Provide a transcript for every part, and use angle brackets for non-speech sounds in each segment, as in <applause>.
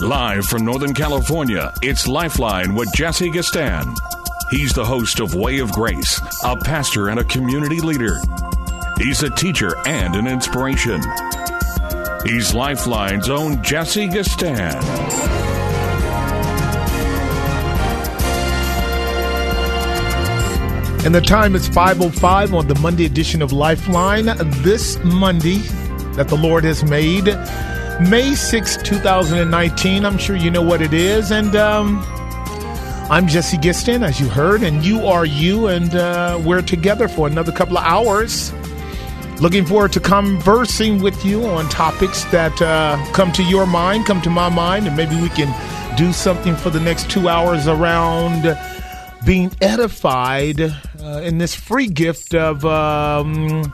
Live from Northern California, it's Lifeline with Jesse Gistand. He's the host of Way of Grace, a pastor and a community leader. He's a teacher and an inspiration. He's Lifeline's own Jesse Gistand. And the time is 5.05 on the Monday edition of Lifeline. This Monday that the Lord has made, May 6, 2019. I'm sure you know what it is. And um, I'm Jesse Gistand, as you heard, and you are you. And uh, we're together for another couple of hours. Looking forward to conversing with you on topics that uh, come to your mind, come to my mind, and maybe we can do something for the next two hours around being edified uh, in this free gift of um,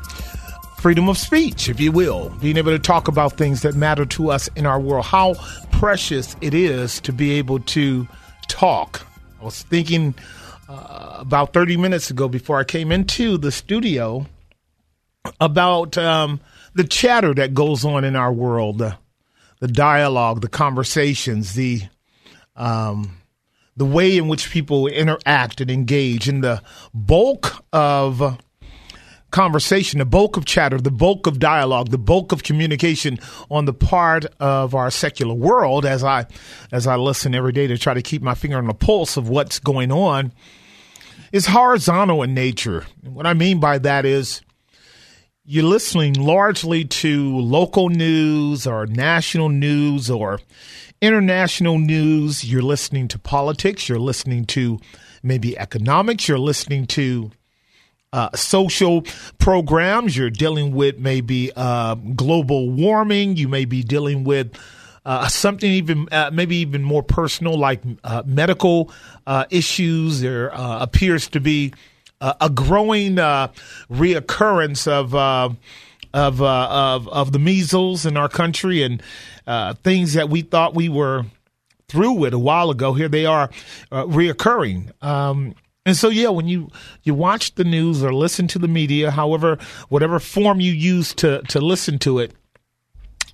freedom of speech, if you will, being able to talk about things that matter to us in our world. How precious it is to be able to talk. I was thinking uh, about 30 minutes ago before I came into the studio about um, the chatter that goes on in our world, the, the dialogue, the conversations, the um, the way in which people interact and engage, and the bulk of conversation, the bulk of chatter, the bulk of dialogue, the bulk of communication on the part of our secular world as I as I listen every day to try to keep my finger on the pulse of what's going on is horizontal in nature. What I mean by that is you're listening largely to local news or national news or international news. You're listening to politics. You're listening to maybe economics. You're listening to uh, social programs. You're dealing with maybe uh, global warming. You may be dealing with uh, something even uh, maybe even more personal, like uh, medical uh, issues. There appears to be a growing reoccurrence of. of, of of the measles in our country and things that we thought we were through with a while ago, here they are reoccurring. Um, and so, yeah, when you you watch the news or listen to the media, however, whatever form you use to to listen to it,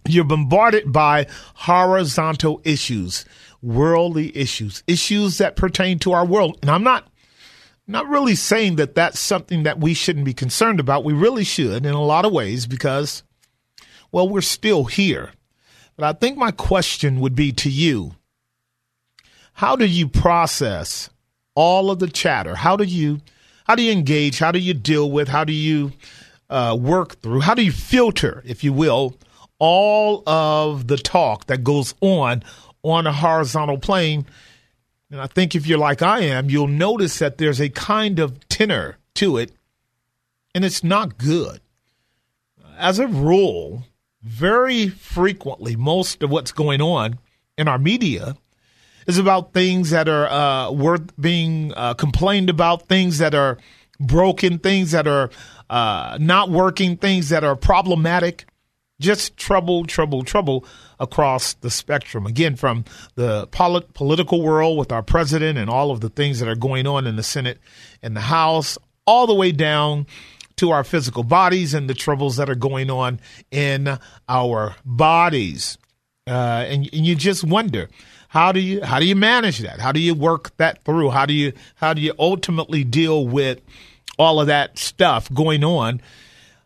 you're bombarded by horizontal issues, worldly issues, issues that pertain to our world. And I'm not not really saying that that's something that we shouldn't be concerned about. We really should in a lot of ways because, well, we're still here. But I think my question would be to you: How do you process? All of the chatter. How do you how do you engage? How do you deal with? How do you uh, work through? How do you filter, if you will, all of the talk that goes on on a horizontal plane? And I think if you're like I am, you'll notice that there's a kind of tenor to it, and it's not good. As a rule, very frequently, most of what's going on in our media is about things that are uh, worth being uh, complained about, things that are broken, things that are uh, not working, things that are problematic. Just trouble, trouble, trouble across the spectrum. Again, from the polit- political world with our president and all of the things that are going on in the Senate and the House, all the way down to our physical bodies and the troubles that are going on in our bodies. Uh, and, and you just wonder how do you how do you manage that? How do you work that through? How do you how do you ultimately deal with all of that stuff going on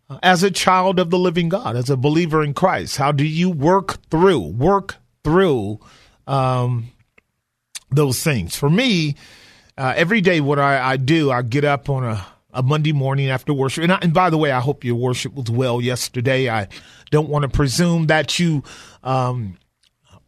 uh, as a child of the living God, as a believer in Christ? How do you work through work through um, those things? For me, uh, every day, what I, I do, I get up on a a Monday morning after worship. And, I, and, by the way, I hope your worship was well yesterday. I don't want to presume that you um,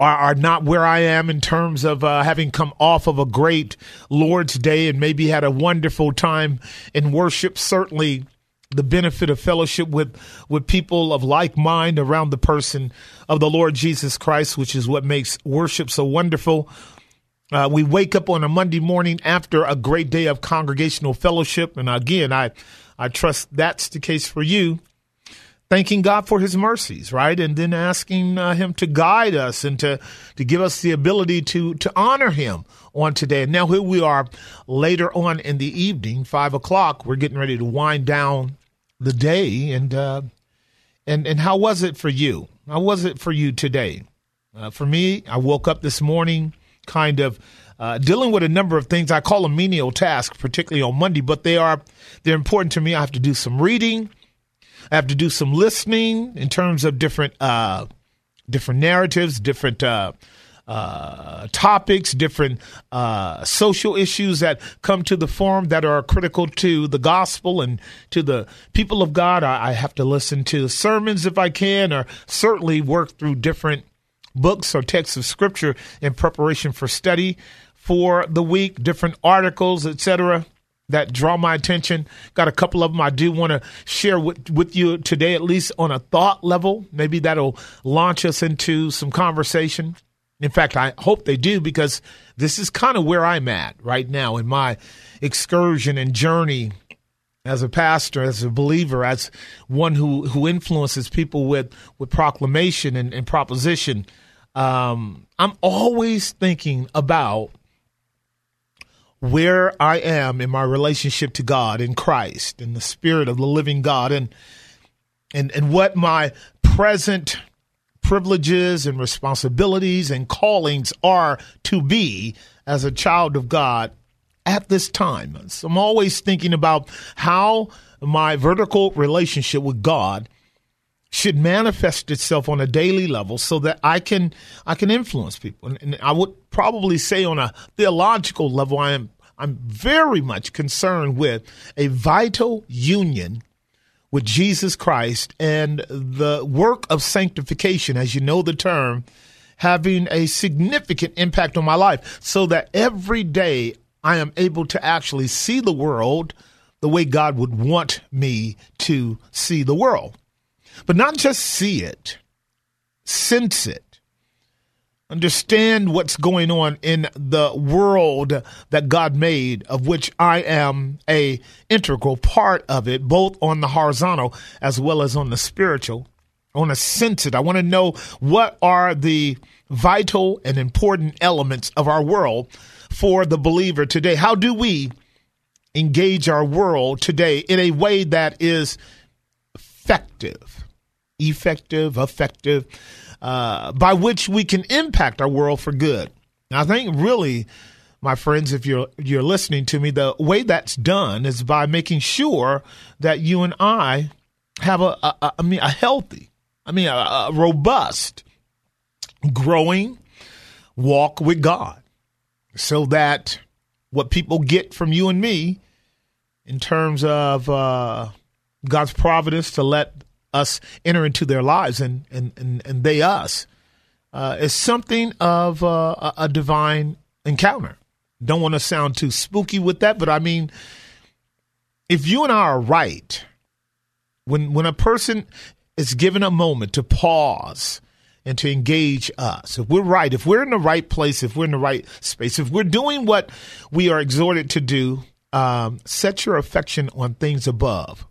are, are not where I am in terms of uh, having come off of a great Lord's Day and maybe had a wonderful time in worship. Certainly, the benefit of fellowship with with people of like mind around the person of the Lord Jesus Christ, which is what makes worship so wonderful. Uh, we wake up on a Monday morning after a great day of congregational fellowship, and again, I I trust that's the case for you. Thanking God for His mercies, right, and then asking uh, Him to guide us and to to give us the ability to to honor Him on today. And now here we are later on in the evening, five o'clock. We're getting ready to wind down the day, and uh, and and how was it for you? How was it for you today? Uh, for me, I woke up this morning kind of uh, dealing with a number of things. I call them menial tasks, particularly on Monday, but they are they're important to me. I have to do some reading. I have to do some listening in terms of different uh, different narratives, different uh, uh, topics, different uh, social issues that come to the forum that are critical to the gospel and to the people of God. I, I have to listen to sermons if I can, or certainly work through different books or texts of scripture in preparation for study for the week, different articles, etc that draw my attention. Got a couple of them I do want to share with, with you today, at least on a thought level. Maybe that'll launch us into some conversation. In fact, I hope they do because this is kind of where I'm at right now in my excursion and journey as a pastor, as a believer, as one who, who influences people with, with proclamation and, and proposition. Um, I'm always thinking about where I am in my relationship to God in Christ in the spirit of the living God and and and what my present privileges and responsibilities and callings are to be as a child of God at this time. So I'm always thinking about how my vertical relationship with God should manifest itself on a daily level so that I can I can influence people. And, I would probably say on a theological level, I am I'm very much concerned with a vital union with Jesus Christ and the work of sanctification, as you know the term, having a significant impact on my life so that every day I am able to actually see the world the way God would want me to see the world. But not just see it, sense it, understand what's going on in the world that God made, of which I am a integral part of it, both on the horizontal as well as on the spiritual. I want to sense it. I want to know what are the vital and important elements of our world for the believer today. How do we engage our world today in a way that is effective, effective, effective? Uh, by which we can impact our world for good. I think really, my friends, if you're you're listening to me, the way that's done is by making sure that you and I have a, a, a I mean, a healthy, I mean, a, a robust, growing walk with God, so that what people get from you and me in terms of uh, God's providence to let us enter into their lives and and and, and they us uh, is something of uh, a divine encounter. Don't want to sound too spooky with that, but I mean, if you and I are right, when when a person is given a moment to pause and to engage us, if we're right, if we're in the right place, if we're in the right space, if we're doing what we are exhorted to do, um, set your affection on things above,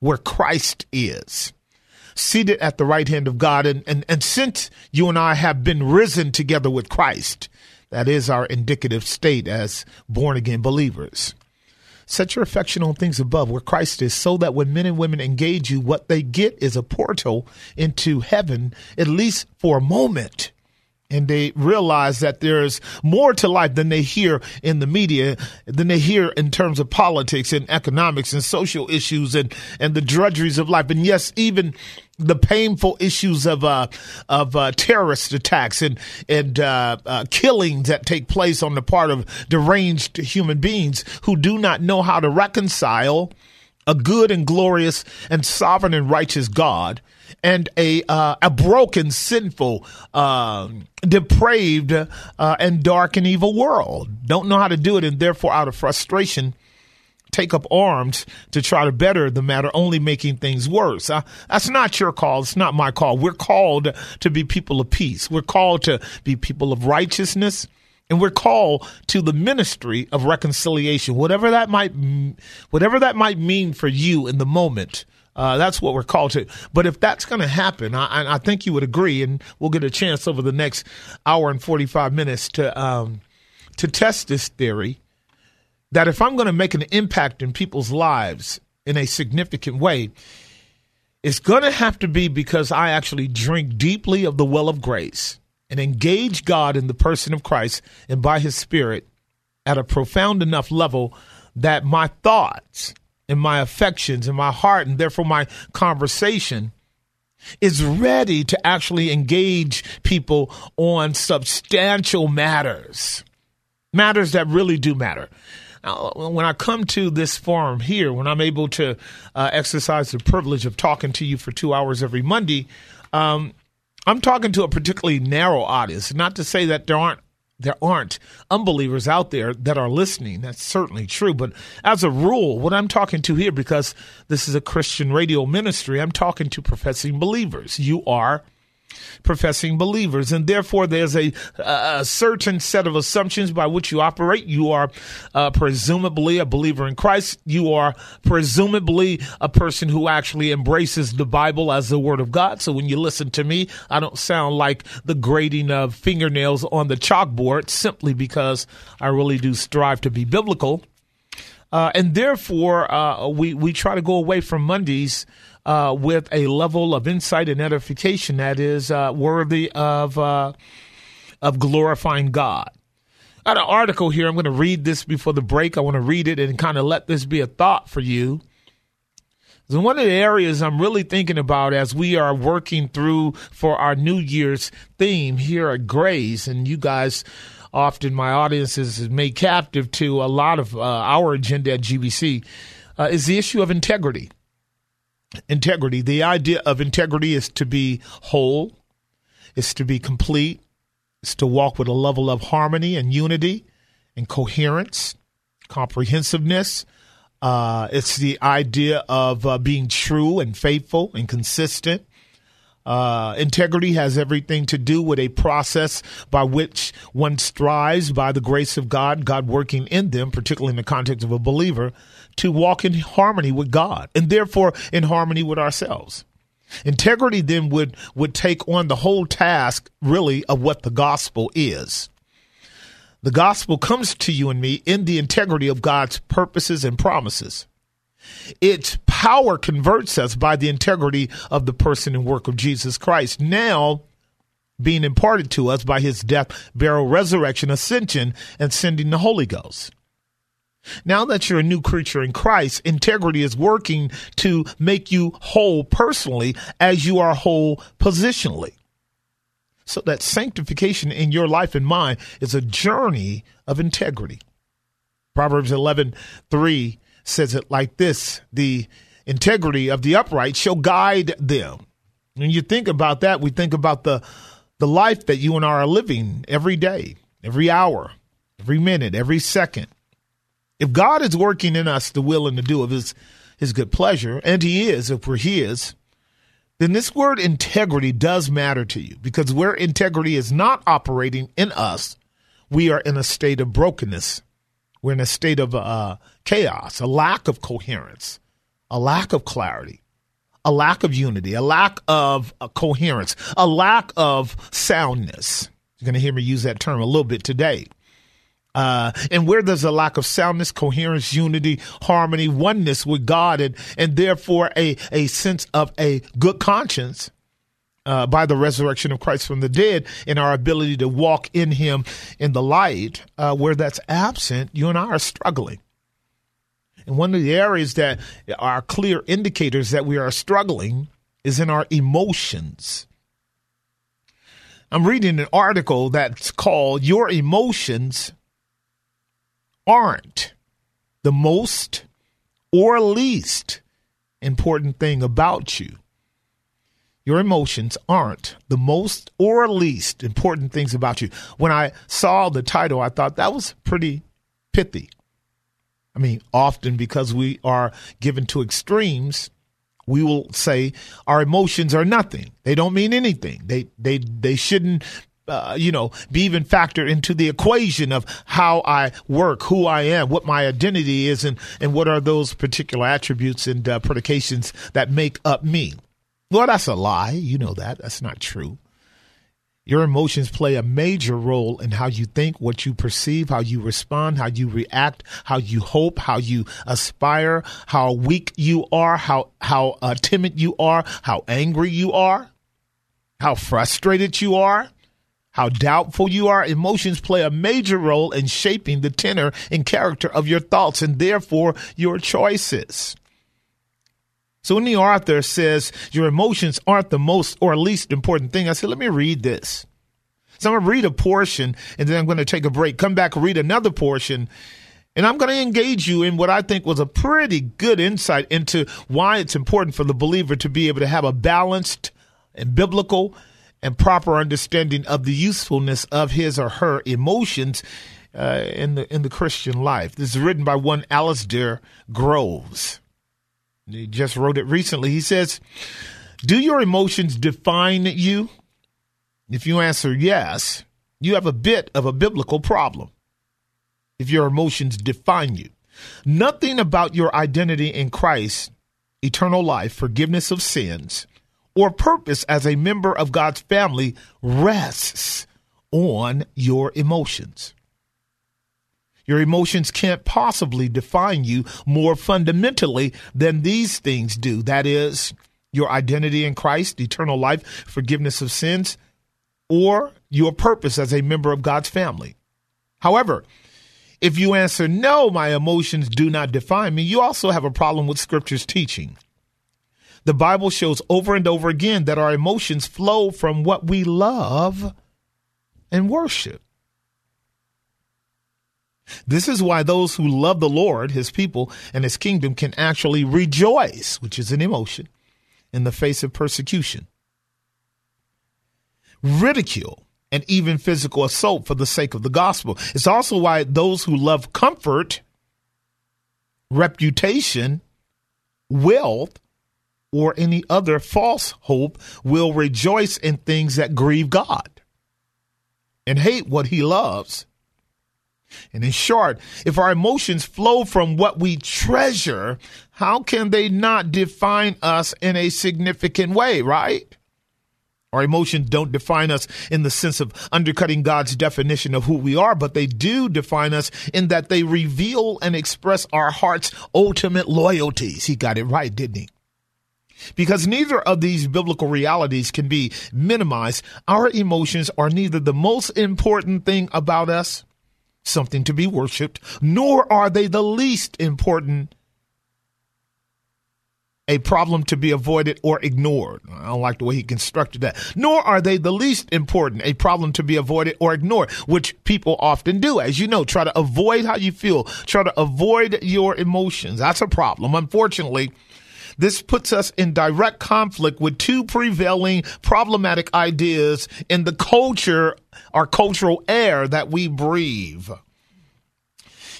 where Christ is seated at the right hand of God. And, and, and since you and I have been risen together with Christ, that is our indicative state as born again believers. Set your affection on things above where Christ is, so that when men and women engage you, what they get is a portal into heaven, at least for a moment and they realize that there's more to life than they hear in the media, than they hear in terms of politics and economics and social issues and, and the drudgeries of life. And yes, even the painful issues of uh, of uh, terrorist attacks and and uh, uh, killings that take place on the part of deranged human beings who do not know how to reconcile a good and glorious and sovereign and righteous God and a uh, a broken, sinful, uh, depraved, uh, and dark and evil world. Don't know how to do it, and therefore, out of frustration, take up arms to try to better the matter, only making things worse. Uh, that's not your call. It's not my call. We're called to be people of peace. We're called to be people of righteousness. And we're called to the ministry of reconciliation, whatever that might, whatever that might mean for you in the moment. Uh, that's what we're called to. But if that's going to happen, I, I, think you would agree, and we'll get a chance over the next hour and 45 minutes to um, to test this theory that if I'm going to make an impact in people's lives in a significant way, it's going to have to be because I actually drink deeply of the well of grace and engage God in the person of Christ and by his spirit at a profound enough level that my thoughts and my affections and my heart and therefore my conversation is ready to actually engage people on substantial matters, matters that really do matter. Now, when I come to this forum here, when I'm able to uh, exercise the privilege of talking to you for two hours every Monday, um, I'm talking to a particularly narrow audience. Not to say that there aren't there aren't unbelievers out there that are listening. That's certainly true. But as a rule, what I'm talking to here, because this is a Christian radio ministry, I'm talking to professing believers. You are professing believers. And therefore, there's a, a certain set of assumptions by which you operate. You are uh, presumably a believer in Christ. You are presumably a person who actually embraces the Bible as the Word of God. So when you listen to me, I don't sound like the grading of fingernails on the chalkboard simply because I really do strive to be biblical. Uh, and therefore, uh, we, we try to go away from Mondays uh, with a level of insight and edification that is uh, worthy of uh, of glorifying God. I got an article here. I'm going to read this before the break. I want to read it and kind of let this be a thought for you. So one of the areas I'm really thinking about as we are working through for our New Year's theme here at Grace, and you guys often my audience is made captive to a lot of uh, our agenda at GBC, uh, is the issue of integrity integrity. The idea of integrity is to be whole, is to be complete, is to walk with a level of harmony and unity and coherence, comprehensiveness. Uh, it's the idea of uh, being true and faithful and consistent. Uh, integrity has everything to do with a process by which one strives by the grace of God, God working in them, particularly in the context of a believer, to walk in harmony with God and therefore in harmony with ourselves. Integrity then would, would take on the whole task, really, of what the gospel is. The gospel comes to you and me in the integrity of God's purposes and promises. Its power converts us by the integrity of the person and work of Jesus Christ, now being imparted to us by his death, burial, resurrection, ascension, and sending the Holy Ghost. Now that you're a new creature in Christ, integrity is working to make you whole personally as you are whole positionally. So that sanctification in your life and mine is a journey of integrity. Proverbs 11, 3 says it like this The integrity of the upright shall guide them. When you think about that, we think about the, the life that you and I are living every day, every hour, every minute, every second. If God is working in us the will and the do of his, his good pleasure, and he is, if we're his, then this word integrity does matter to you because where integrity is not operating in us, we are in a state of brokenness. We're in a state of uh, chaos, a lack of coherence, a lack of clarity, a lack of unity, a lack of uh, coherence, a lack of soundness. You're going to hear me use that term a little bit today. Uh, and where there's a lack of soundness, coherence, unity, harmony, oneness with God, and, and therefore a, a sense of a good conscience uh, by the resurrection of Christ from the dead and our ability to walk in Him in the light, uh, where that's absent, you and I are struggling. And one of the areas that are clear indicators that we are struggling is in our emotions. I'm reading an article that's called Your Emotions aren't the most or least important thing about you. Your emotions aren't the most or least important things about you. When I saw the title, I thought that was pretty pithy. I mean, often because we are given to extremes, we will say our emotions are nothing. They don't mean anything. They they they shouldn't uh, you know, be even factored into the equation of how I work, who I am, what my identity is, and, and what are those particular attributes and uh, predications that make up me. Well, that's a lie. You know that. That's not true. Your emotions play a major role in how you think, what you perceive, how you respond, how you react, how you hope, how you aspire, how weak you are, how how uh, timid you are, how angry you are, how frustrated you are, how doubtful you are. Emotions play a major role in shaping the tenor and character of your thoughts and therefore your choices. So when the author says your emotions aren't the most or least important thing, I said, let me read this. So I'm going to read a portion and then I'm going to take a break, come back, read another portion. And I'm going to engage you in what I think was a pretty good insight into why it's important for the believer to be able to have a balanced and biblical and proper understanding of the usefulness of his or her emotions uh, in the in the Christian life. This is written by one Alasdair Groves. He just wrote it recently. He says, Do your emotions define you? If you answer yes, you have a bit of a biblical problem. If your emotions define you, nothing about your identity in Christ, eternal life, forgiveness of sins, or purpose as a member of God's family rests on your emotions. Your emotions can't possibly define you more fundamentally than these things do. That is, your identity in Christ, eternal life, forgiveness of sins, or your purpose as a member of God's family. However, if you answer no, my emotions do not define me, you also have a problem with Scripture's teaching. The Bible shows over and over again that our emotions flow from what we love and worship. This is why those who love the Lord, his people, and his kingdom can actually rejoice, which is an emotion, in the face of persecution, ridicule, and even physical assault for the sake of the gospel. It's also why those who love comfort, reputation, wealth, or any other false hope will rejoice in things that grieve God and hate what he loves and in short, if our emotions flow from what we treasure, how can they not define us in a significant way, right? Our emotions don't define us in the sense of undercutting God's definition of who we are, but they do define us in that they reveal and express our heart's ultimate loyalties. He got it right, didn't he? Because neither of these biblical realities can be minimized, our emotions are neither the most important thing about us something to be worshiped, nor are they the least important a problem to be avoided or ignored. I don't like the way he constructed that. Nor are they the least important, a problem to be avoided or ignored, which people often do. As you know, try to avoid how you feel, try to avoid your emotions. That's a problem. Unfortunately, this puts us in direct conflict with two prevailing problematic ideas in the culture, our cultural air that we breathe.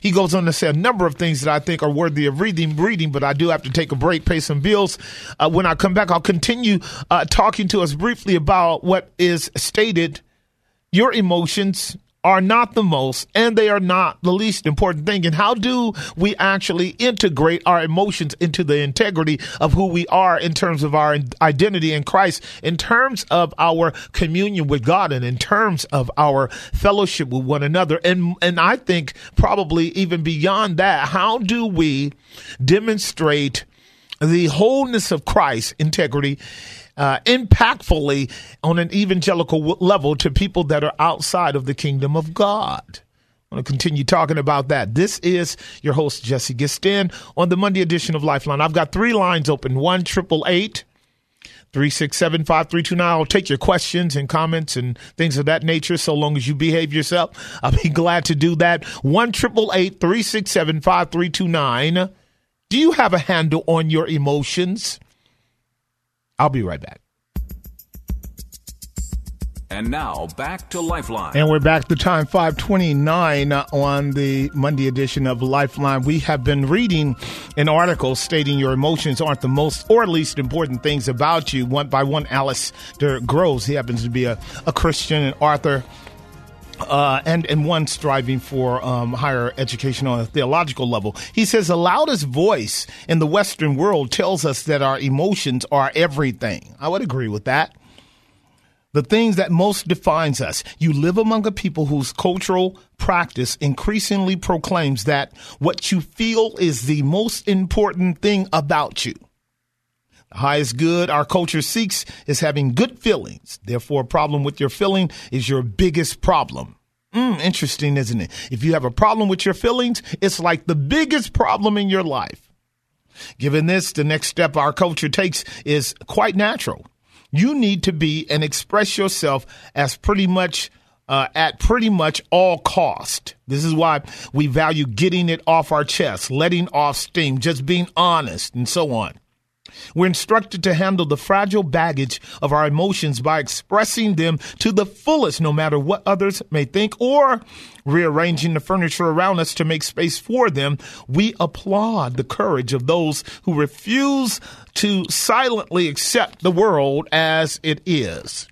He goes on to say a number of things that I think are worthy of reading, reading, but I do have to take a break, pay some bills. Uh, when I come back, I'll continue uh, talking to us briefly about what is stated your emotions are not the most and they are not the least important thing. And how do we actually integrate our emotions into the integrity of who we are in terms of our identity in Christ, in terms of our communion with God, and in terms of our fellowship with one another? And, and I think probably even beyond that, how do we demonstrate the wholeness of Christ integrity uh, impactfully on an evangelical level to people that are outside of the kingdom of God. I'm going to continue talking about that. This is your host, Jesse Gistand, on the Monday edition of Lifeline. I've got three lines open one triple eight. 367 5329. I'll take your questions and comments and things of that nature so long as you behave yourself. I'll be <laughs> glad to do that. 1 367 5329. Do you have a handle on your emotions? I'll be right back. And now back to Lifeline. And we're back to time 529 on the Monday edition of Lifeline. We have been reading an article stating your emotions aren't the most or least important things about you, one by one Alasdair Groves. He happens to be a, a Christian and author. Uh, and and one striving for um, higher education on a theological level. He says the loudest voice in the Western world tells us that our emotions are everything. I would agree with that the things that most defines us. You live among a people whose cultural practice increasingly proclaims that what you feel is the most important thing about you. Highest good our culture seeks is having good feelings. Therefore, a problem with your feeling is your biggest problem. Mm, interesting, isn't it? If you have a problem with your feelings, it's like the biggest problem in your life. Given this, the next step our culture takes is quite natural you need to be and express yourself as pretty much uh, at pretty much all cost. This is why we value getting it off our chest, letting off steam, just being honest, and so on. We're instructed to handle the fragile baggage of our emotions by expressing them to the fullest, no matter what others may think, or rearranging the furniture around us to make space for them. We applaud the courage of those who refuse to silently accept the world as it is.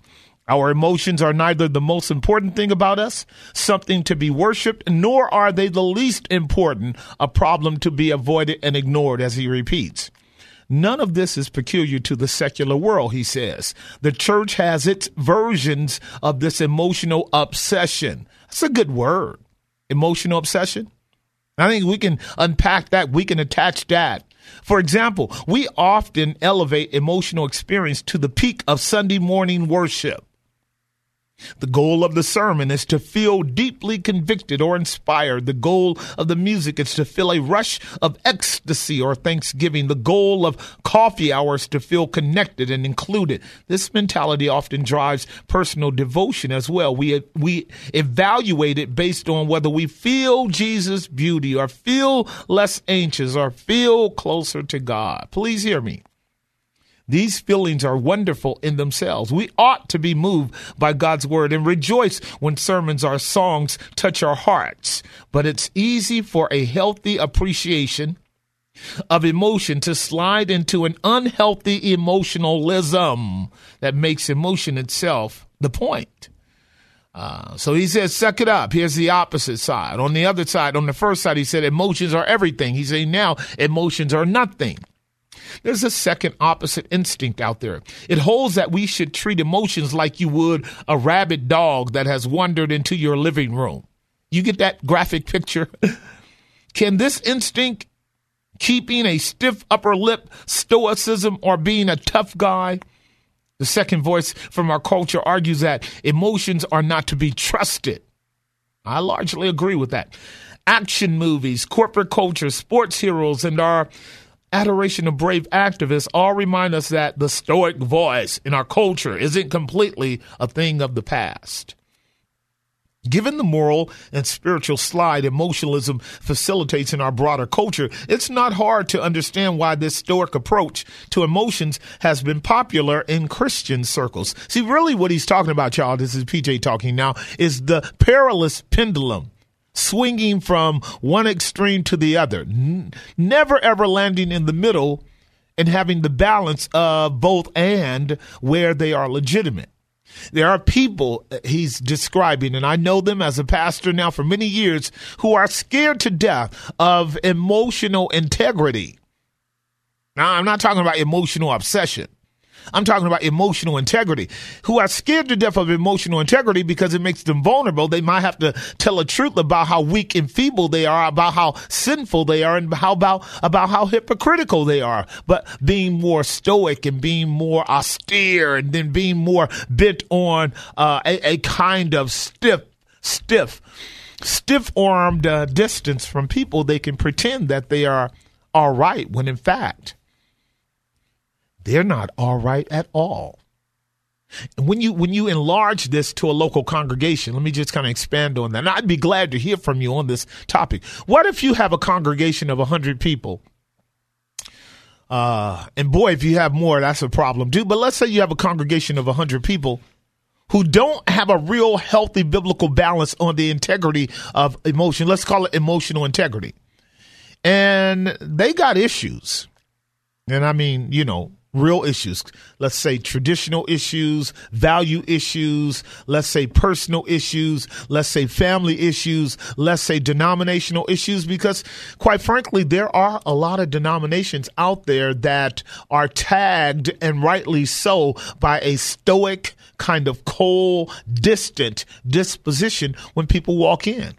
Our emotions are neither the most important thing about us, something to be worshiped, nor are they the least important, a problem to be avoided and ignored, as he repeats. None of this is peculiar to the secular world, he says. The church has its versions of this emotional obsession. That's a good word. Emotional obsession. I think we can unpack that. We can attach that. For example, we often elevate emotional experience to the peak of Sunday morning worship. The goal of the sermon is to feel deeply convicted or inspired. The goal of the music is to feel a rush of ecstasy or thanksgiving. The goal of coffee hours to feel connected and included. This mentality often drives personal devotion as well. We we evaluate it based on whether we feel Jesus' beauty or feel less anxious or feel closer to God. Please hear me. These feelings are wonderful in themselves. We ought to be moved by God's word and rejoice when sermons or songs touch our hearts. But it's easy for a healthy appreciation of emotion to slide into an unhealthy emotionalism that makes emotion itself the point. Uh, so he says, suck it up. Here's the opposite side. On the other side, on the first side, he said emotions are everything. He's saying now emotions are nothing. There's a second opposite instinct out there. It holds that we should treat emotions like you would a rabid dog that has wandered into your living room. You get that graphic picture? <laughs> Can this instinct, keeping a stiff upper lip, stoicism, or being a tough guy? The second voice from our culture argues that emotions are not to be trusted. I largely agree with that. Action movies, corporate culture, sports heroes, and our adoration of brave activists all remind us that the stoic voice in our culture isn't completely a thing of the past. Given the moral and spiritual slide emotionalism facilitates in our broader culture, it's not hard to understand why this stoic approach to emotions has been popular in Christian circles. See, really what he's talking about, y'all, this is PJ talking now, is the perilous pendulum swinging from one extreme to the other, N- never ever landing in the middle and having the balance of both and where they are legitimate. There are people he's describing, and I know them as a pastor now for many years, who are scared to death of emotional integrity. Now, I'm not talking about emotional obsession. I'm talking about emotional integrity, who are scared to death of emotional integrity because it makes them vulnerable. They might have to tell the truth about how weak and feeble they are, about how sinful they are, and how about, about how hypocritical they are. But being more stoic and being more austere and then being more bent on uh, a, a kind of stiff, stiff, stiff armed uh, distance from people, they can pretend that they are all right when in fact, they're not all right at all. And when you when you enlarge this to a local congregation, let me just kind of expand on that. And I'd be glad to hear from you on this topic. What if you have a congregation of 100 people? Uh, and boy, if you have more, that's a problem too. But let's say you have a congregation of 100 people who don't have a real healthy biblical balance on the integrity of emotion. Let's call it emotional integrity. And they got issues. And I mean, you know, real issues. Let's say traditional issues, value issues, let's say personal issues, let's say family issues, let's say denominational issues, because quite frankly, there are a lot of denominations out there that are tagged and rightly so by a stoic, kind of cold, distant disposition when people walk in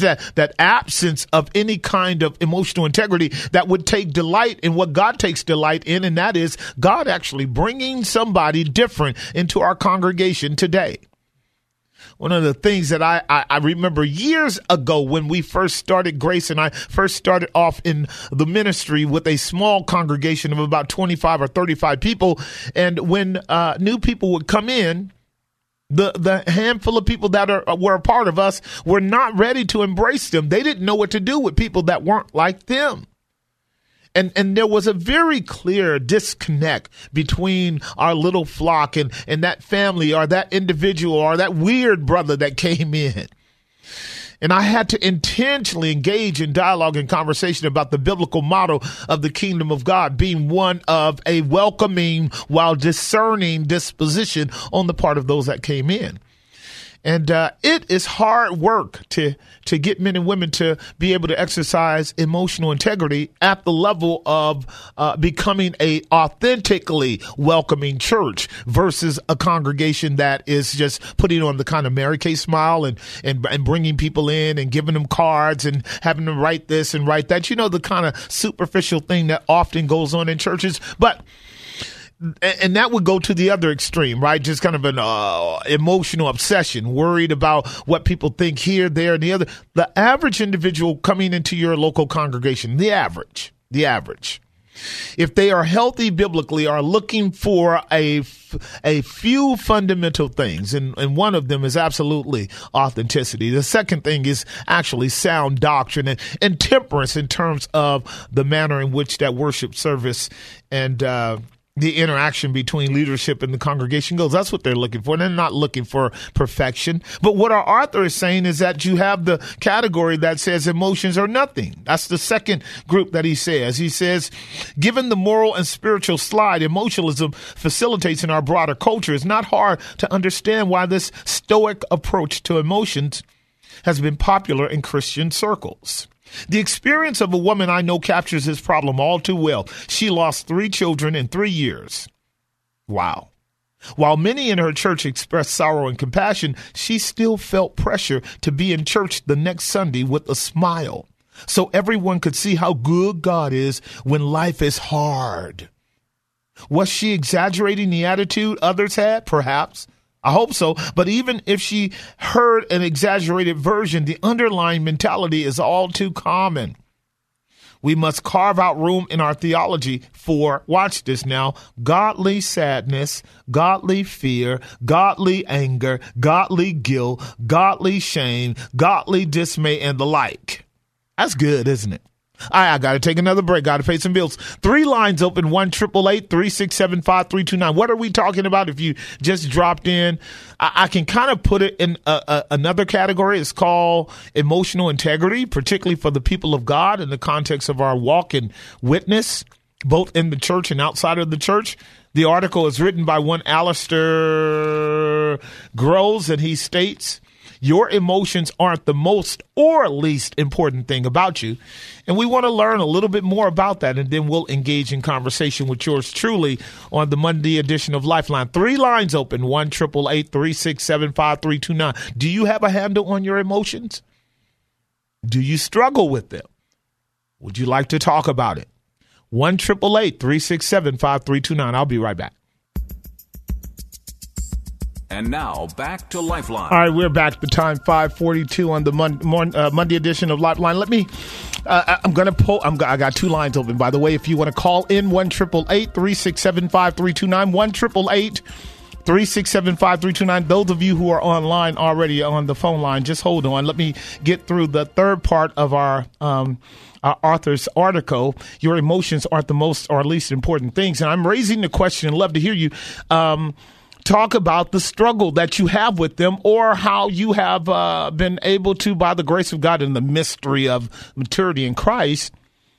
that that absence of any kind of emotional integrity that would take delight in what God takes delight in, and that is God actually bringing somebody different into our congregation today. One of the things that I, I, I, remember years ago when we first started Grace and I first started off in the ministry with a small congregation of about 25 or 35 people. And when uh, new people would come in, the the handful of people that are were a part of us were not ready to embrace them. They didn't know what to do with people that weren't like them. And and there was a very clear disconnect between our little flock and, and that family or that individual or that weird brother that <laughs> came in. And I had to intentionally engage in dialogue and conversation about the biblical model of the kingdom of God being one of a welcoming while discerning disposition on the part of those that came in. And uh, it is hard work to to get men and women to be able to exercise emotional integrity at the level of uh, becoming a authentically welcoming church versus a congregation that is just putting on the kind of Mary Kay smile and, and and bringing people in and giving them cards and having them write this and write that. You know the kind of superficial thing that often goes on in churches, but and that would go to the other extreme, right? Just kind of an uh, emotional obsession, worried about what people think here, there, and the other. The average individual coming into your local congregation, the average, the average, if they are healthy biblically, are looking for a, a few fundamental things. And, and one of them is absolutely authenticity. The second thing is actually sound doctrine and, and temperance in terms of the manner in which that worship service and, uh, the interaction between leadership and the congregation goes. That's what they're looking for. They're not looking for perfection. But what our author is saying is that you have the category that says emotions are nothing. That's the second group that he says. He says, given the moral and spiritual slide emotionalism facilitates in our broader culture, it's not hard to understand why this stoic approach to emotions has been popular in Christian circles. The experience of a woman I know captures this problem all too well. She lost three children in three years. Wow. While many in her church expressed sorrow and compassion, she still felt pressure to be in church the next Sunday with a smile so everyone could see how good God is when life is hard. Was she exaggerating the attitude others had? Perhaps. I hope so. But even if she heard an exaggerated version, the underlying mentality is all too common. We must carve out room in our theology for, watch this now, godly sadness, godly fear, godly anger, godly guilt, godly shame, godly dismay, and the like. That's good, isn't it? I, I got to take another break. Got to pay some bills. Three lines open: one triple eight three six seven five three two nine. What are we talking about? If you just dropped in, I, I can kind of put it in a, a, another category. It's called emotional integrity, particularly for the people of God in the context of our walk and witness, both in the church and outside of the church. The article is written by one Alasdair Groves, and he states your emotions aren't the most or least important thing about you. And we want to learn a little bit more about that, and then we'll engage in conversation with yours truly on the Monday edition of Lifeline. Three lines open one triple eight three six seven five three two nine. Do you have a handle on your emotions? Do you struggle with them? Would you like to talk about it? One triple eight three six seven five three two nine. I'll be right back. And now back to Lifeline. All right, we're back. The time five forty two on the mon- mon- uh, Monday edition of Lifeline. Let me. Uh, I'm gonna pull. I'm. I got two lines open. By the way, if you want to call in one triple eight three six seven five three two nine one triple eight. 3675329. Those of you who are online already on the phone line, just hold on. Let me get through the third part of our um, our author's article. Your emotions aren't the most or least important things. And I'm raising the question love to hear you. Um, talk about the struggle that you have with them or how you have uh, been able to, by the grace of God and the mystery of maturity in Christ,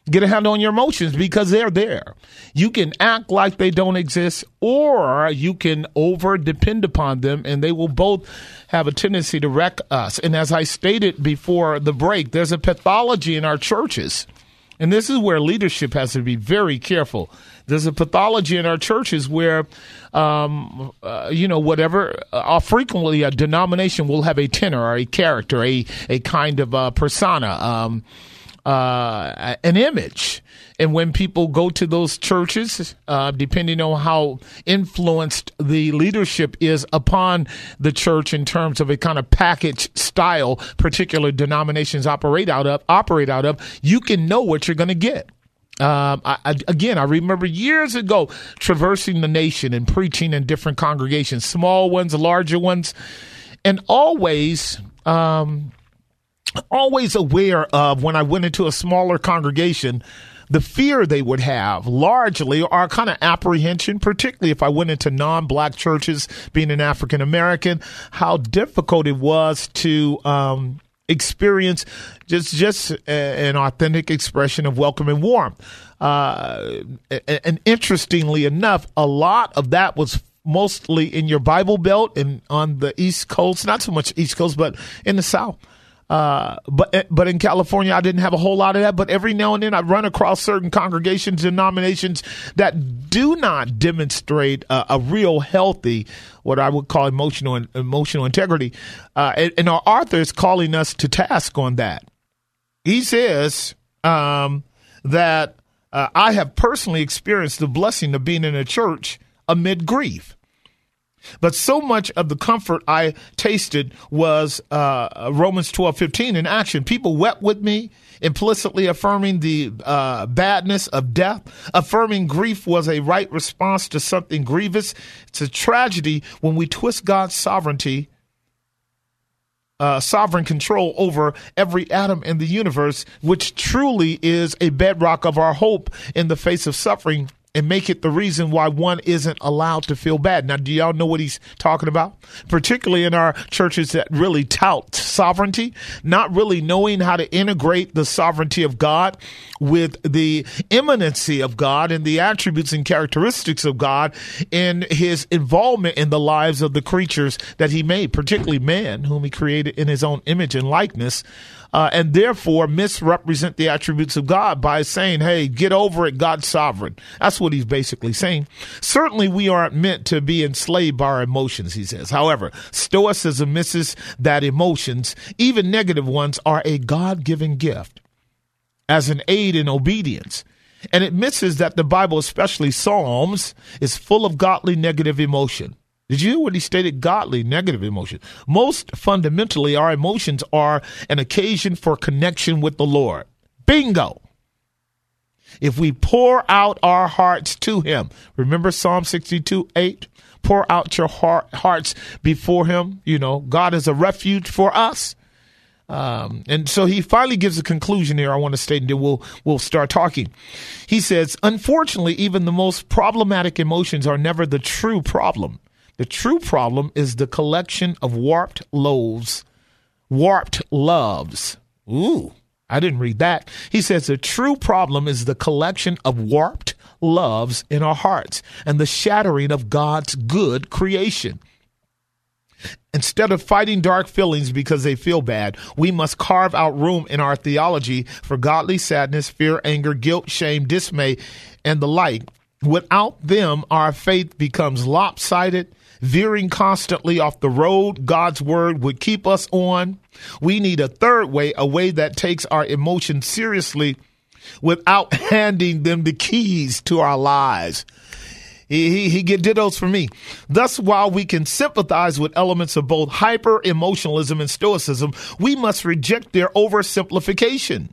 get a handle on your emotions because they're there. You can act like they don't exist or you can over depend upon them and they will both have a tendency to wreck us. And as I stated before the break, there's a pathology in our churches. And this is where leadership has to be very careful. There's a pathology in our churches where, um, uh, you know, whatever, uh, frequently a denomination will have a tenor or a character, a, a kind of uh, persona. Um, uh, an image. And when people go to those churches, uh, depending on how influenced the leadership is upon the church in terms of a kind of package style, particular denominations operate out of, operate out of, you can know what you're going to get. Um, I, I, again, I remember years ago traversing the nation and preaching in different congregations, small ones, larger ones, and always um, always aware of when I went into a smaller congregation, the fear they would have largely or kind of apprehension, particularly if I went into non black churches, being an African American, how difficult it was to, um, experience just just an authentic expression of welcome and warmth. Uh, and interestingly enough, a lot of that was mostly in your Bible Belt and on the East Coast, not so much East Coast, but in the South. Uh, but eh, but in California, I didn't have a whole lot of that. But every now and then, I run across certain congregations, and denominations that do not demonstrate a, a real healthy, what I would call emotional emotional integrity. Uh, and, and, our author is calling us to task on that. He says um, that uh, I have personally experienced the blessing of being in a church amid grief. But so much of the comfort I tasted was uh, Romans twelve fifteen in action. People wept with me, implicitly affirming the uh, badness of death. Affirming grief was a right response to something grievous. It's a tragedy when we twist God's sovereignty. Uh, sovereign control over every atom in the universe, which truly is a bedrock of our hope in the face of suffering and make it the reason why one isn't allowed to feel bad. Now, do y'all know what he's talking about? Particularly in our churches that really tout sovereignty, not really knowing how to integrate the sovereignty of God with the immanency of God and the attributes and characteristics of God in his involvement in the lives of the creatures that he made, particularly man, whom he created in his own image and likeness uh, and therefore misrepresent the attributes of God by saying, hey, get over it, God's sovereign. That's what he's basically saying. Certainly, we aren't meant to be enslaved by our emotions, he says. However, Stoicism misses that emotions, even negative ones, are a God given gift as an aid in obedience. And it misses that the Bible, especially Psalms, is full of godly negative emotion. Did you hear what he stated? Godly, negative emotion. Most fundamentally, our emotions are an occasion for connection with the Lord. Bingo. If we pour out our hearts to him, remember Psalm 62 8? Pour out your heart, hearts before him. You know, God is a refuge for us. Um, and so he finally gives a conclusion here. I want to state, and then we'll we'll start talking. He says, "Unfortunately, even the most problematic emotions are never the true problem. The true problem is the collection of warped loaves, warped loves. Ooh, I didn't read that. He says the true problem is the collection of warped loves in our hearts and the shattering of God's good creation. Instead of fighting dark feelings because they feel bad, we must carve out room in our theology for godly sadness, fear, anger, guilt, shame, dismay, and the like. Without them, our faith becomes lopsided veering constantly off the road God's word would keep us on. We need a third way, a way that takes our emotions seriously without <laughs> handing them the keys to our lives. He, he, he for me. Thus, while we can sympathize with elements of both hyper emotionalism and stoicism, we must reject their oversimplification.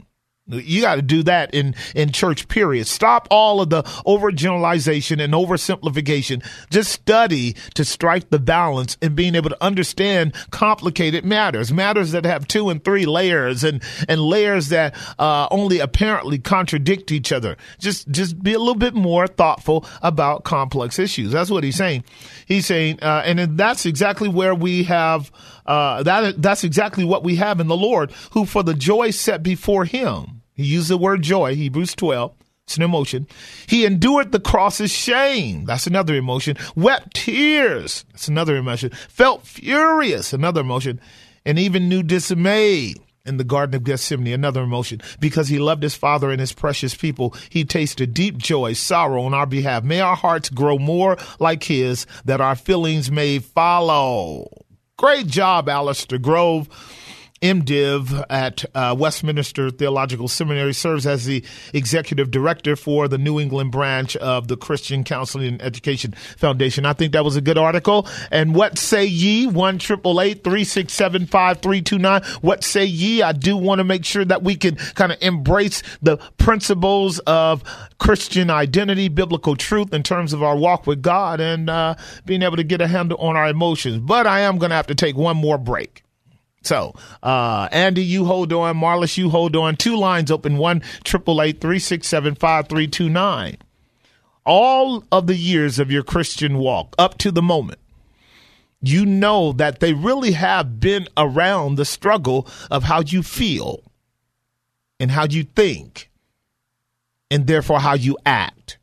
You got to do that in, in church, period. Stop all of the overgeneralization and oversimplification. Just study to strike the balance and being able to understand complicated matters, matters that have two and three layers and, and layers that uh, only apparently contradict each other. Just, just be a little bit more thoughtful about complex issues. That's what he's saying. He's saying, uh, and that's exactly where we have, uh, that, that's exactly what we have in the Lord, who for the joy set before him, he used the word joy, Hebrews 12. It's an emotion. He endured the cross's shame. That's another emotion. Wept tears. That's another emotion. Felt furious. Another emotion. And even knew dismay in the Garden of Gethsemane. Another emotion. Because he loved his father and his precious people, he tasted deep joy, sorrow on our behalf. May our hearts grow more like his that our feelings may follow. Great job, Alasdair Grove. MDiv at uh, Westminster Theological Seminary serves as the executive director for the New England branch of the Christian Counseling and Education Foundation. I think that was a good article. And what say ye? One triple eight three six seven five three two nine. What say ye? I do want to make sure that we can kind of embrace the principles of Christian identity, biblical truth in terms of our walk with God, and uh, being able to get a handle on our emotions. But I am going to have to take one more break. So, uh, Andy, you hold on. Marlis, you hold on. Two lines open. One triple eight three six seven five three two nine. All of the years of your Christian walk up to the moment, you know that they really have been around the struggle of how you feel and how you think and therefore how you act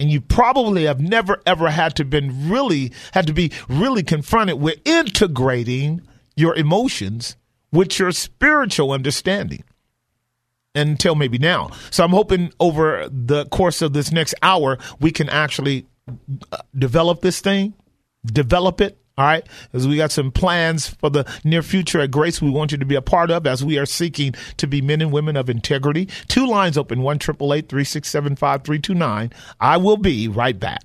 and you probably have never ever had to been really had to be really confronted with integrating your emotions with your spiritual understanding until maybe now. So I'm hoping over the course of this next hour, we can actually uh, develop this thing, develop it. All right, because we got some plans for the near future at Grace we want you to be a part of as we are seeking to be men and women of integrity. Two lines open, one triple eight three six seven five three two nine. I will be right back.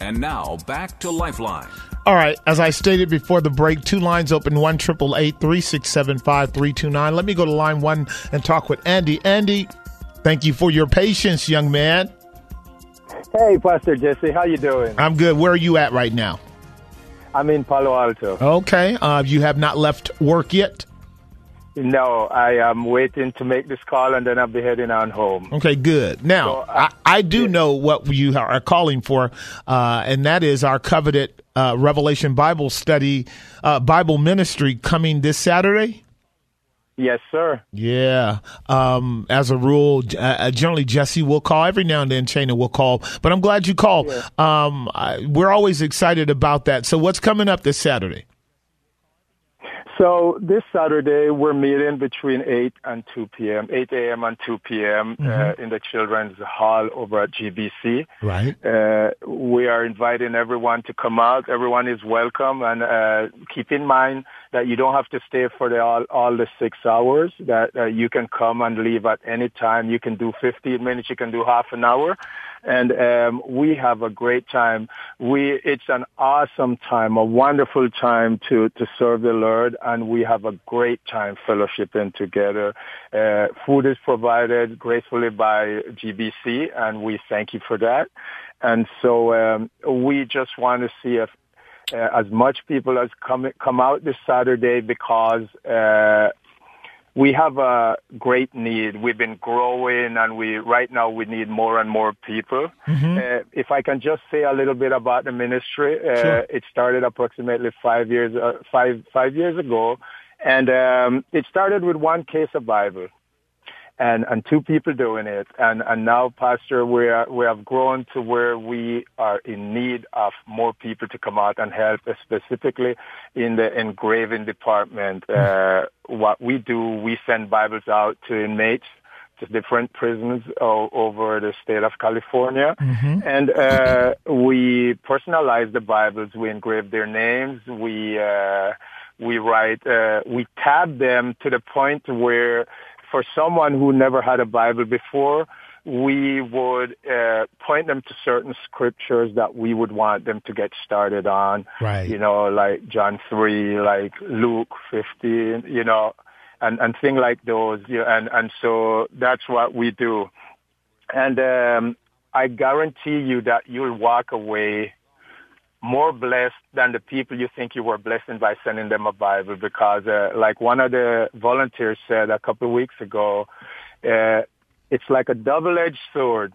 And now back to Lifeline. All right, as I stated before the break, two lines open one triple eight three six seven five three two nine. Let me go to line one and talk with Andy. Andy, thank you for your patience, young man. Hey, Pastor Jesse, how you doing? I'm good. Where are you at right now? I'm in Palo Alto. Okay. Uh, you have not left work yet. No, I am waiting to make this call and then I'll be heading on home. Okay, good. Now, so, uh, I, I, do know what you are calling for, uh, and that is our coveted uh, Revelation Bible study, uh, Bible ministry coming this Saturday. Yes, sir. Yeah. Um, as a rule, uh, generally Jesse will call. Every now and then Shana will call. But I'm glad you called. Yeah. Um, I, we're always excited about that. So what's coming up this Saturday? So this Saturday we're meeting between 8 and 2 p.m., 8 a.m. and 2 p.m. Uh, mm-hmm. Uh, in the Children's Hall over at GBC. Right. Uh, we are inviting everyone to come out. Everyone is welcome, and uh, keep in mind that you don't have to stay for the all, all the six hours. That uh, you can come and leave at any time. You can do 15 minutes. You can do half an hour and um, we have a great time. We it's an awesome time, a wonderful time to to serve the Lord, and we have a great time fellowshipping together. Uh, food is provided gracefully by GBC, and we thank you for that. And so um, we just want to see if uh, as much people as come come out this Saturday because uh, we have a great need. We've been growing, and we right now we need more and more people. Mm-hmm. Uh, if I can just say a little bit about the ministry, uh, sure. it started approximately five years uh, five five years ago, and um, it started with one case of Bible and, and two people doing it. And, and now, Pastor, we, are, we have grown to where we are in need of more people to come out and help, specifically in the engraving department. Uh, what we do, we send Bibles out to inmates to different prisons over the state of California. Mm-hmm. And uh, we personalize the Bibles. We engrave their names. We, uh, we write, uh, we tab them to the point where for someone who never had a Bible before, we would uh, point them to certain scriptures that we would want them to get started on. Right. You know, like John 3, like Luke 15, you know. and, and things like those. You know, And, and so that's what we do. And um, I guarantee you that you'll walk away more blessed than the people you think you were blessing by sending them a Bible because, uh, like one of the volunteers said a couple of weeks ago, uh, it's like a double-edged sword.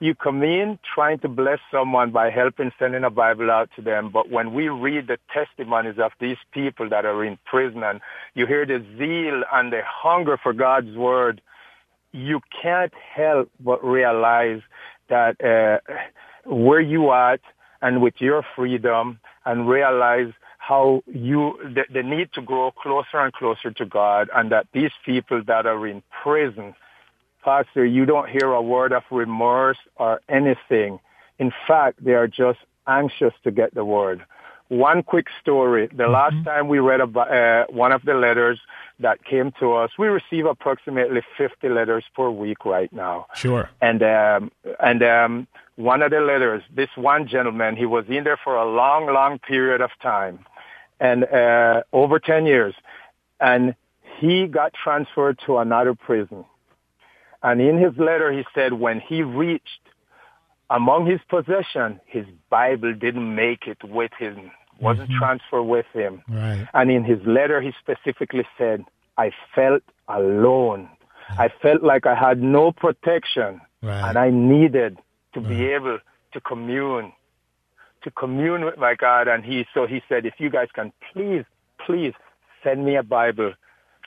You come in trying to bless someone by helping sending a Bible out to them, but when we read the testimonies of these people that are in prison and you hear the zeal and the hunger for God's word, you can't help but realize that uh, where you are and with your freedom and realize how you, the, the need to grow closer and closer to God and that these people that are in prison, Pastor, you don't hear a word of remorse or anything. In fact, they are just anxious to get the word. One quick story. The mm-hmm. last time we read about, uh, one of the letters that came to us, we receive approximately 50 letters per week right now. Sure. And, um, and, um, one of the letters, this one gentleman, he was in there for a long, long period of time and, uh, over 10 years. And he got transferred to another prison. And in his letter, he said when he reached among his possession, his Bible didn't make it with him, wasn't mm-hmm. transferred with him. Right. And in his letter, he specifically said, I felt alone. I felt like I had no protection right. and I needed to right. be able to commune, to commune with my God. And he, so he said, if you guys can please, please send me a Bible,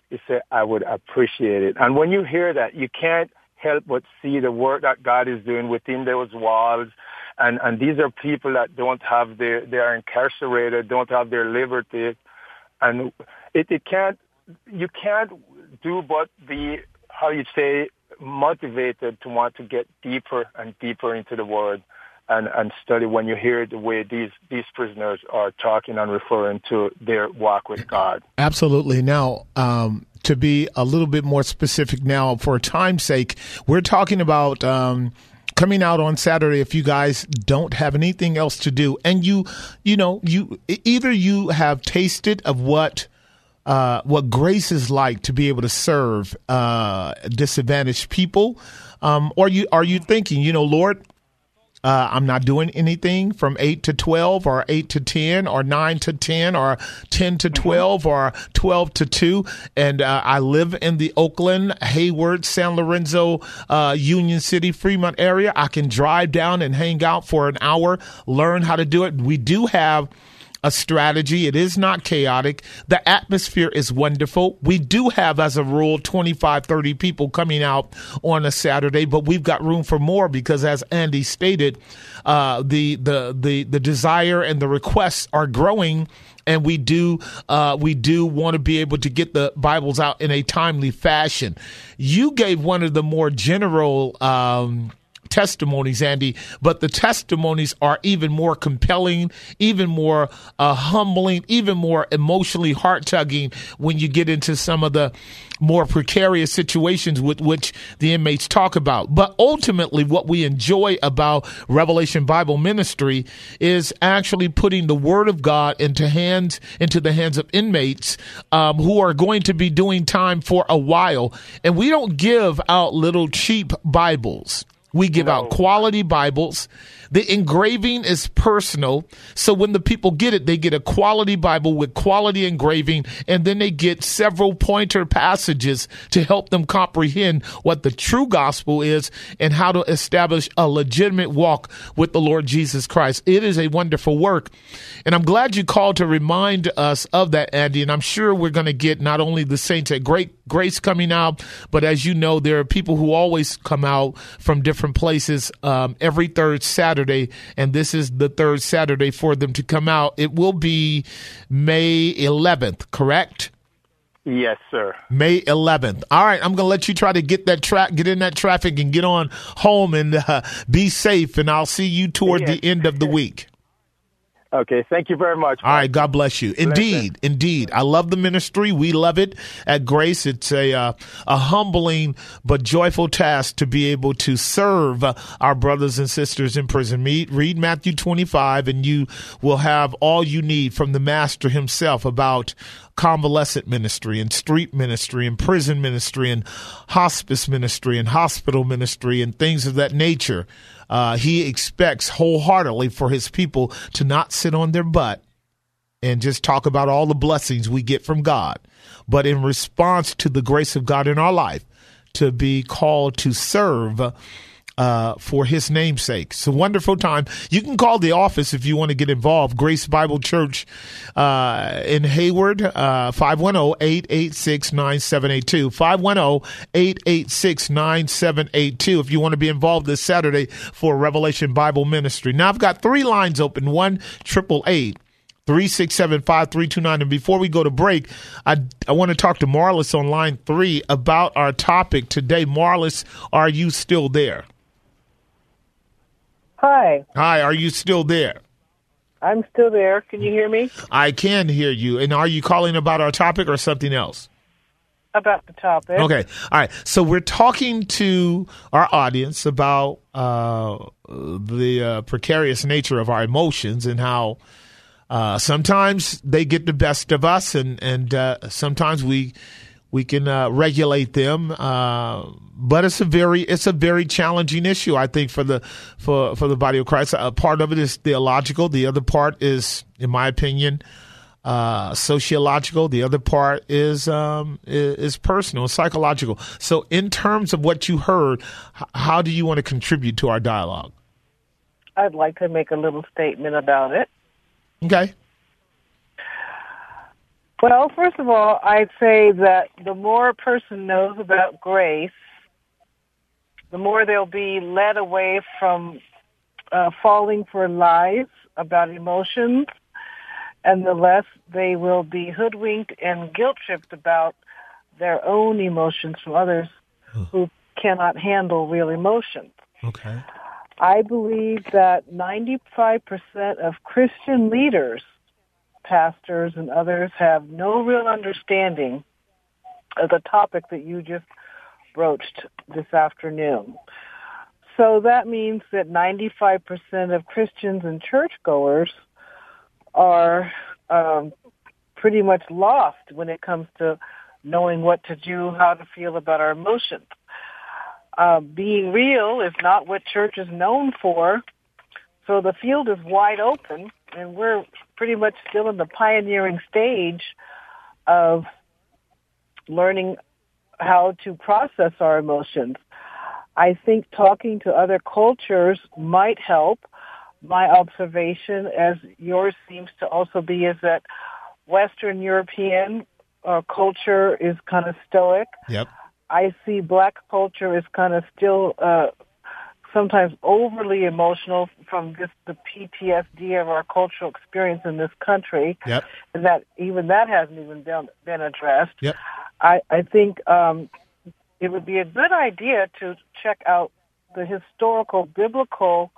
he said, I would appreciate it. And when you hear that, you can't help but see the work that God is doing within those walls. And, and these are people that don't have their, they are incarcerated, don't have their liberty. And it, it can't, you can't do but be, how you say, motivated to want to get deeper and deeper into the word and, and study when you hear the way these, these prisoners are talking and referring to their walk with God. Absolutely. Now, um, to be a little bit more specific now, for time's sake, we're talking about. Um, coming out on Saturday if you guys don't have anything else to do and you you know you either you have tasted of what uh, what grace is like to be able to serve uh, disadvantaged people um, or you are you thinking you know Lord uh, I'm not doing anything from 8 to 12 or 8 to 10 or 9 to 10 or 10 to 12 or 12 to 2. And uh, I live in the Oakland, Hayward, San Lorenzo, uh, Union City, Fremont area. I can drive down and hang out for an hour, learn how to do it. We do have a strategy. It is not chaotic. The atmosphere is wonderful. We do have, as a rule, 25, 30 people coming out on a Saturday, but we've got room for more because, as Andy stated, uh, the, the, the, the desire and the requests are growing and we do uh, we do want to be able to get the Bibles out in a timely fashion. You gave one of the more general um, testimonies, Andy, but the testimonies are even more compelling, even more uh, humbling, even more emotionally heart tugging when you get into some of the more precarious situations with which the inmates talk about. But ultimately, what we enjoy about Revelation Bible Ministry is actually putting the Word of God into hands into the hands of inmates um, who are going to be doing time for a while, and we don't give out little cheap Bibles. We give out quality Bibles. The engraving is personal. So when the people get it, they get a quality Bible with quality engraving, and then they get several pointer passages to help them comprehend what the true gospel is and how to establish a legitimate walk with the Lord Jesus Christ. It is a wonderful work. And I'm glad you called to remind us of that, Andy. And I'm sure we're going to get not only the saints at Great Grace coming out, but as you know, there are people who always come out from different places um, every third Saturday, and this is the third Saturday for them to come out. It will be May 11th, correct? Yes, sir. May 11th. All right, I'm going to let you try to get that track, get in that traffic, and get on home and uh, be safe. And I'll see you toward yes. the end of the week. Okay, thank you very much. All right, God bless you. Indeed, indeed, I love the ministry. We love it at Grace. It's a uh, a humbling but joyful task to be able to serve our brothers and sisters in prison. Meet, read Matthew twenty five, and you will have all you need from the Master Himself about convalescent ministry and street ministry and prison ministry and hospice ministry and hospital ministry and things of that nature. Uh, he expects wholeheartedly for his people to not sit on their butt and just talk about all the blessings we get from God, but in response to the grace of God in our life, to be called to serve uh, for his namesake. It's a wonderful time. You can call the office if you want to get involved. Grace Bible Church uh, in Hayward, uh, 510-886-9782. 510-886-9782 if you want to be involved this Saturday for Revelation Bible Ministry. Now I've got three lines open, one triple eight. 3675329. And before we go to break, I, I want to talk to Marlis on line three about our topic today. Marlis, are you still there? Hi. Hi, are you still there? I'm still there. Can you hear me? I can hear you. And are you calling about our topic or something else? About the topic. Okay. All right. So we're talking to our audience about uh, the uh, precarious nature of our emotions and how uh, sometimes they get the best of us, and and uh, sometimes we we can uh, regulate them. Uh, but it's a very it's a very challenging issue, I think, for the for for the body of Christ. A part of it is theological. The other part is, in my opinion, uh, sociological. The other part is, um, is is personal, psychological. So, in terms of what you heard, how do you want to contribute to our dialogue? I'd like to make a little statement about it. Okay. Well, first of all, I'd say that the more a person knows about grace, the more they'll be led away from uh, falling for lies about emotions, and the less they will be hoodwinked and guilt tripped about their own emotions from others who cannot handle real emotions. Okay. I believe that 95% of Christian leaders, pastors and others have no real understanding of the topic that you just broached this afternoon. So that means that 95% of Christians and churchgoers are um, pretty much lost when it comes to knowing what to do, how to feel about our emotions. Uh, being real is not what church is known for. So the field is wide open, and we're pretty much still in the pioneering stage of learning how to process our emotions. I think talking to other cultures might help. My observation, as yours seems to also be, is that Western European uh, culture is kind of stoic. Yep. I see black culture is kind of still uh, sometimes overly emotional from just the PTSD of our cultural experience in this country, Yep. and that even that hasn't even been, been addressed. Yep. I, I think um, it would be a good idea to check out the historical biblical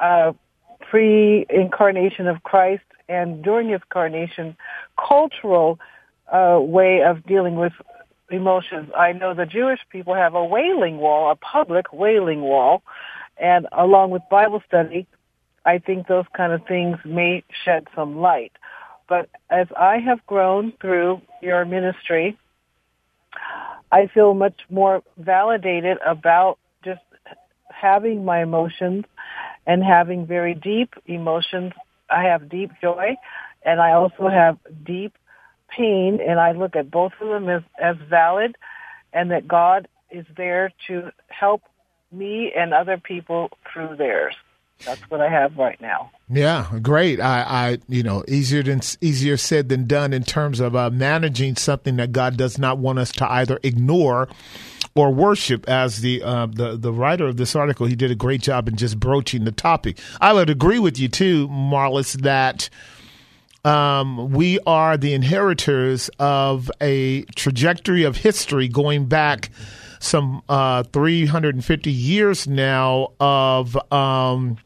uh, pre-incarnation of Christ and during his incarnation cultural uh, way of dealing with emotions. I know the Jewish people have a wailing wall, a public wailing wall, and along with Bible study, I think those kind of things may shed some light. But as I have grown through your ministry, I feel much more validated about just having my emotions and having very deep emotions. I have deep joy and I also have deep pain and I look at both of them as, as valid and that God is there to help me and other people through theirs. That's what I have right now. Yeah, great. I, I, you know, easier than easier said than done in terms of uh, managing something that God does not want us to either ignore or worship. As the uh, the the writer of this article, he did a great job in just broaching the topic. I would agree with you too, Marlis, that. Um, we are the inheritors of a trajectory of history going back some uh, 350 years now of um,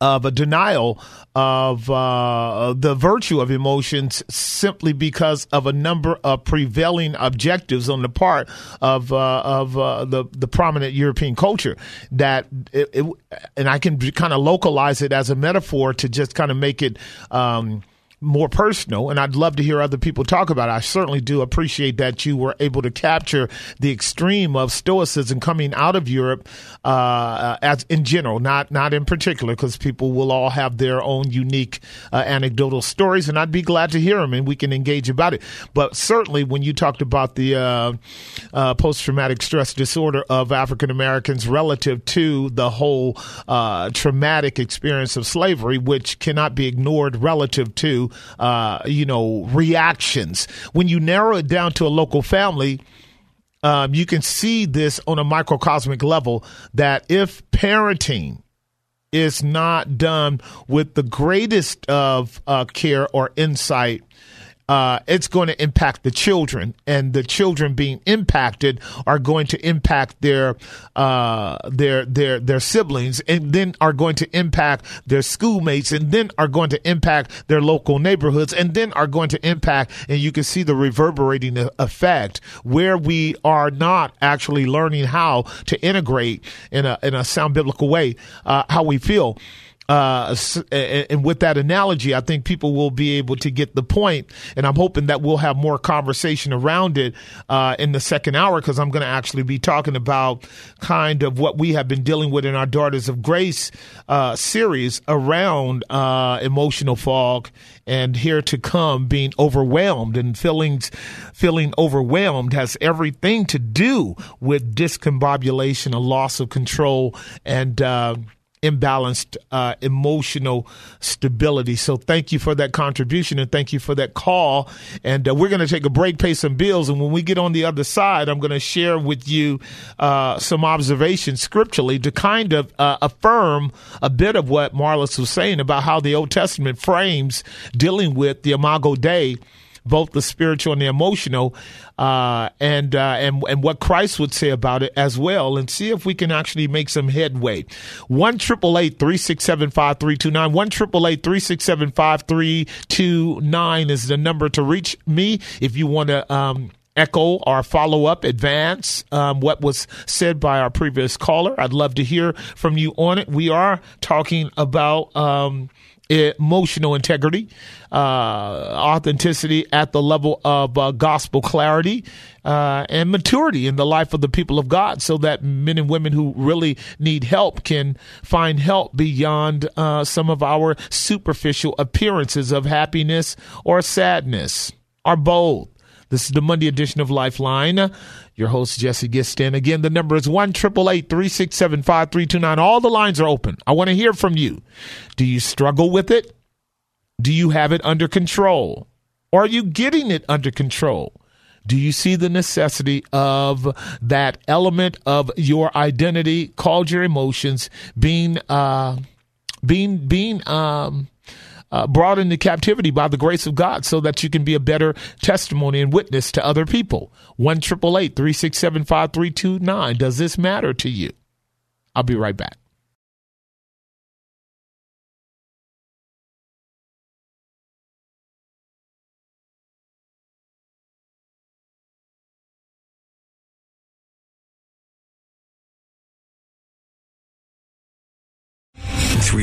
of a denial of uh, the virtue of emotions simply because of a number of prevailing objectives on the part of uh, of uh, the the prominent European culture that it, it, and I can kind of localize it as a metaphor to just kind of make it. Um, more personal, and I'd love to hear other people talk about it. I certainly do appreciate that you were able to capture the extreme of stoicism coming out of Europe, uh, as in general, not not in particular, because people will all have their own unique uh, anecdotal stories, and I'd be glad to hear them, and we can engage about it. But certainly, when you talked about the uh, uh post traumatic stress disorder of African Americans relative to the whole uh, traumatic experience of slavery, which cannot be ignored relative to uh, you know, reactions. When you narrow it down to a local family, um, you can see this on a microcosmic level that if parenting is not done with the greatest of uh, care or insight, uh, it's going to impact the children, and the children being impacted are going to impact their uh, their their their siblings, and then are going to impact their schoolmates, and then are going to impact their local neighborhoods, and then are going to impact, and you can see the reverberating effect where we are not actually learning how to integrate in a in a sound biblical way uh, how we feel uh, and with that analogy, I think people will be able to get the point, and I'm hoping that we'll have more conversation around it uh, in the second hour because I'm going to actually be talking about kind of what we have been dealing with in our Daughters of Grace uh, series around uh, emotional fog and here to come being overwhelmed and feelings feeling overwhelmed has everything to do with discombobulation, a loss of control, and uh, imbalanced uh, emotional stability. So thank you for that contribution and thank you for that call. And uh, we're going to take a break, pay some bills, and when we get on the other side, I'm going to share with you uh, some observations scripturally to kind of uh, affirm a bit of what Marlis was saying about how the Old Testament frames dealing with the Imago Dei both the spiritual and the emotional, uh, and uh, and and what Christ would say about it as well, and see if we can actually make some headway. One triple eight three six seven five three two nine. One triple eight three six seven five three two nine is the number to reach me if you want to. Um, echo or follow up, advance um, what was said by our previous caller. I'd love to hear from you on it. We are talking about um, emotional integrity, uh, authenticity at the level of uh, gospel clarity, uh, and maturity in the life of the people of God so that men and women who really need help can find help beyond uh, some of our superficial appearances of happiness or sadness or both. This is the Monday edition of Lifeline. Your host, Jesse Gistand. Again, the number is 1 367 5329. All the lines are open. I want to hear from you. Do you struggle with it? Do you have it under control? Or are you getting it under control? Do you see the necessity of that element of your identity called your emotions being uh, being being um, uh, brought into captivity by the grace of God so that you can be a better testimony and witness to other people. 1 367 5329. Does this matter to you? I'll be right back.